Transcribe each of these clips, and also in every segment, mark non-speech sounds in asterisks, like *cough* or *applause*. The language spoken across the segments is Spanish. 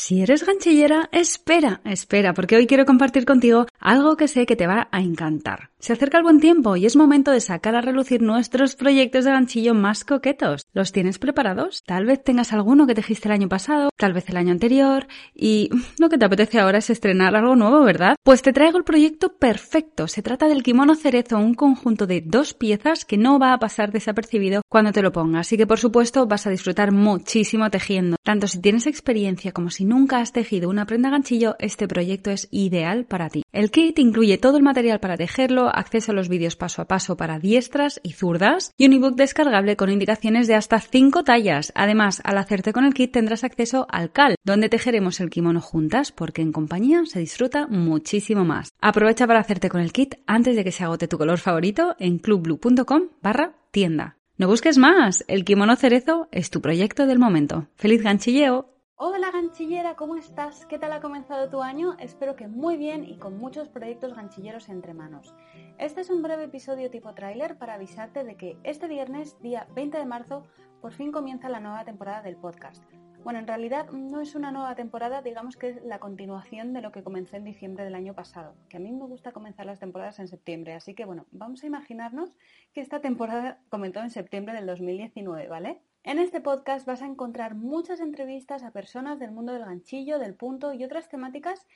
Si eres ganchillera, espera, espera, porque hoy quiero compartir contigo algo que sé que te va a encantar. Se acerca el buen tiempo y es momento de sacar a relucir nuestros proyectos de ganchillo más coquetos. ¿Los tienes preparados? Tal vez tengas alguno que tejiste el año pasado, tal vez el año anterior, y *laughs* lo que te apetece ahora es estrenar algo nuevo, ¿verdad? Pues te traigo el proyecto perfecto. Se trata del kimono cerezo, un conjunto de dos piezas que no va a pasar desapercibido cuando te lo pongas. Así que por supuesto vas a disfrutar muchísimo tejiendo. Tanto si tienes experiencia como si nunca has tejido una prenda ganchillo, este proyecto es ideal para ti. El kit incluye todo el material para tejerlo, acceso a los vídeos paso a paso para diestras y zurdas y un ebook descargable con indicaciones de hasta 5 tallas. Además, al hacerte con el kit tendrás acceso al CAL, donde tejeremos el kimono juntas porque en compañía se disfruta muchísimo más. Aprovecha para hacerte con el kit antes de que se agote tu color favorito en clubblue.com barra tienda. No busques más, el kimono cerezo es tu proyecto del momento. ¡Feliz ganchilleo! Hola ganchillera, ¿cómo estás? ¿Qué tal ha comenzado tu año? Espero que muy bien y con muchos proyectos ganchilleros entre manos. Este es un breve episodio tipo tráiler para avisarte de que este viernes, día 20 de marzo, por fin comienza la nueva temporada del podcast. Bueno, en realidad no es una nueva temporada, digamos que es la continuación de lo que comencé en diciembre del año pasado, que a mí me gusta comenzar las temporadas en septiembre, así que bueno, vamos a imaginarnos que esta temporada comenzó en septiembre del 2019, ¿vale? En este podcast vas a encontrar muchas entrevistas a personas del mundo del ganchillo, del punto y otras temáticas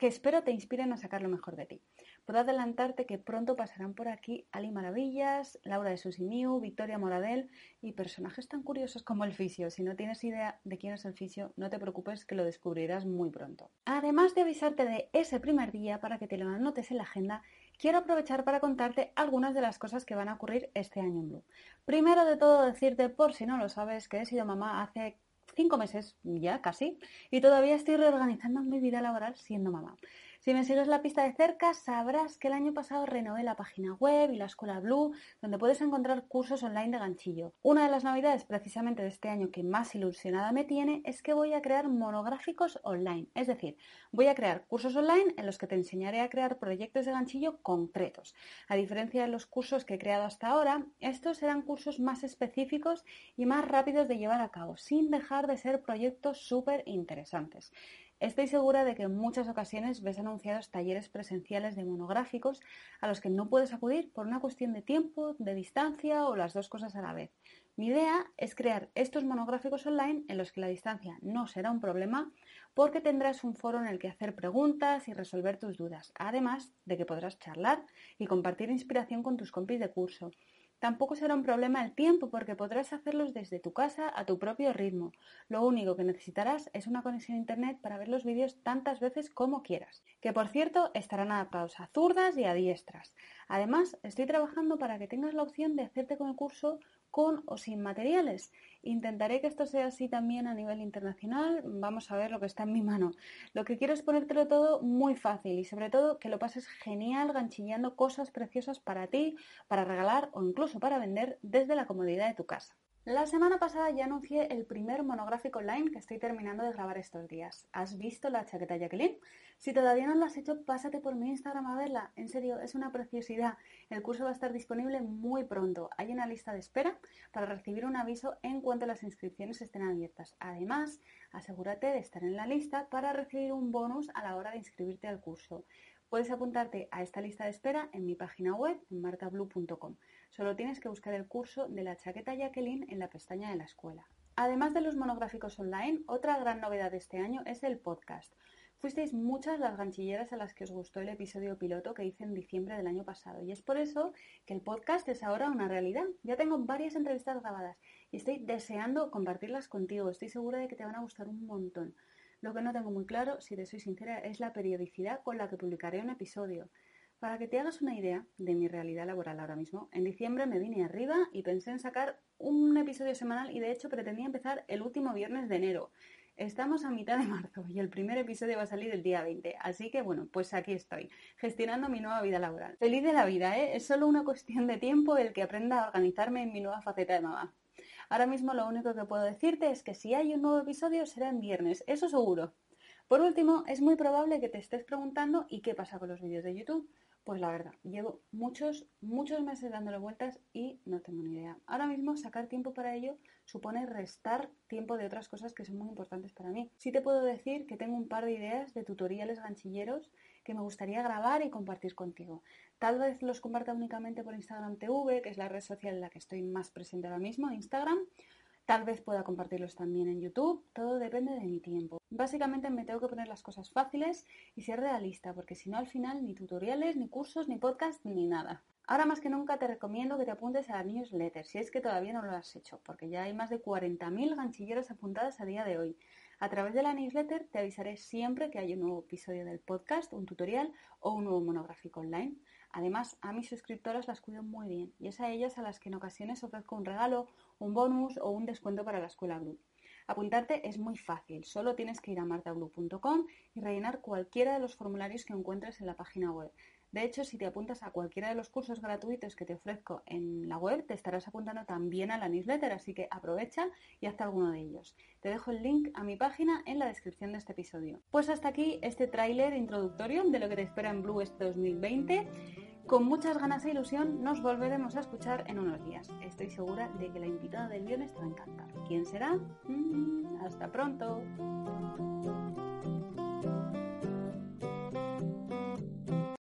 que espero te inspiren a sacar lo mejor de ti. Puedo adelantarte que pronto pasarán por aquí Ali Maravillas, Laura de Susimiu, Victoria Moradel y personajes tan curiosos como el fisio. Si no tienes idea de quién es el fisio, no te preocupes que lo descubrirás muy pronto. Además de avisarte de ese primer día para que te lo anotes en la agenda, quiero aprovechar para contarte algunas de las cosas que van a ocurrir este año en Blue. Primero de todo decirte, por si no lo sabes, que he sido mamá hace cinco meses ya casi y todavía estoy reorganizando mi vida laboral siendo mamá. Si me sigues la pista de cerca, sabrás que el año pasado renové la página web y la escuela Blue, donde puedes encontrar cursos online de ganchillo. Una de las novedades precisamente de este año que más ilusionada me tiene es que voy a crear monográficos online. Es decir, voy a crear cursos online en los que te enseñaré a crear proyectos de ganchillo concretos. A diferencia de los cursos que he creado hasta ahora, estos serán cursos más específicos y más rápidos de llevar a cabo, sin dejar de ser proyectos súper interesantes. Estoy segura de que en muchas ocasiones ves anunciados talleres presenciales de monográficos a los que no puedes acudir por una cuestión de tiempo, de distancia o las dos cosas a la vez. Mi idea es crear estos monográficos online en los que la distancia no será un problema porque tendrás un foro en el que hacer preguntas y resolver tus dudas, además de que podrás charlar y compartir inspiración con tus compis de curso. Tampoco será un problema el tiempo porque podrás hacerlos desde tu casa a tu propio ritmo. Lo único que necesitarás es una conexión a internet para ver los vídeos tantas veces como quieras, que por cierto estarán adaptados a zurdas y a diestras. Además, estoy trabajando para que tengas la opción de hacerte con el curso con o sin materiales. Intentaré que esto sea así también a nivel internacional. Vamos a ver lo que está en mi mano. Lo que quiero es ponértelo todo muy fácil y sobre todo que lo pases genial ganchillando cosas preciosas para ti, para regalar o incluso para vender desde la comodidad de tu casa. La semana pasada ya anuncié el primer monográfico online que estoy terminando de grabar estos días. ¿Has visto la chaqueta Jacqueline? Si todavía no la has hecho, pásate por mi Instagram a verla. En serio, es una preciosidad. El curso va a estar disponible muy pronto. Hay una lista de espera para recibir un aviso en cuanto las inscripciones estén abiertas. Además, asegúrate de estar en la lista para recibir un bonus a la hora de inscribirte al curso. Puedes apuntarte a esta lista de espera en mi página web, martablue.com. Solo tienes que buscar el curso de la chaqueta Jacqueline en la pestaña de la escuela. Además de los monográficos online, otra gran novedad de este año es el podcast. Fuisteis muchas las ganchilleras a las que os gustó el episodio piloto que hice en diciembre del año pasado y es por eso que el podcast es ahora una realidad. Ya tengo varias entrevistas grabadas y estoy deseando compartirlas contigo. Estoy segura de que te van a gustar un montón. Lo que no tengo muy claro, si te soy sincera, es la periodicidad con la que publicaré un episodio. Para que te hagas una idea de mi realidad laboral ahora mismo, en diciembre me vine arriba y pensé en sacar un episodio semanal y de hecho pretendía empezar el último viernes de enero. Estamos a mitad de marzo y el primer episodio va a salir el día 20, así que bueno, pues aquí estoy, gestionando mi nueva vida laboral. Feliz de la vida, ¿eh? Es solo una cuestión de tiempo el que aprenda a organizarme en mi nueva faceta de mamá. Ahora mismo lo único que puedo decirte es que si hay un nuevo episodio será en viernes, eso seguro. Por último, es muy probable que te estés preguntando ¿y qué pasa con los vídeos de YouTube? Pues la verdad, llevo muchos, muchos meses dándole vueltas y no tengo ni idea. Ahora mismo sacar tiempo para ello supone restar tiempo de otras cosas que son muy importantes para mí. Sí te puedo decir que tengo un par de ideas de tutoriales ganchilleros que me gustaría grabar y compartir contigo. Tal vez los comparta únicamente por Instagram TV, que es la red social en la que estoy más presente ahora mismo, Instagram, Tal vez pueda compartirlos también en YouTube, todo depende de mi tiempo. Básicamente me tengo que poner las cosas fáciles y ser realista, porque si no al final ni tutoriales, ni cursos, ni podcast, ni nada. Ahora más que nunca te recomiendo que te apuntes a la newsletter, si es que todavía no lo has hecho, porque ya hay más de 40.000 ganchilleras apuntadas a día de hoy. A través de la newsletter te avisaré siempre que hay un nuevo episodio del podcast, un tutorial o un nuevo monográfico online. Además, a mis suscriptoras las cuido muy bien y es a ellas a las que en ocasiones ofrezco un regalo, un bonus o un descuento para la escuela Blue. Apuntarte es muy fácil, solo tienes que ir a martablue.com y rellenar cualquiera de los formularios que encuentres en la página web. De hecho, si te apuntas a cualquiera de los cursos gratuitos que te ofrezco en la web, te estarás apuntando también a la newsletter, así que aprovecha y hazte alguno de ellos. Te dejo el link a mi página en la descripción de este episodio. Pues hasta aquí este tráiler introductorio de lo que te espera en Blue este 2020. Con muchas ganas e ilusión nos volveremos a escuchar en unos días. Estoy segura de que la invitada del viernes te va a encantar. ¿Quién será? Mm, hasta pronto.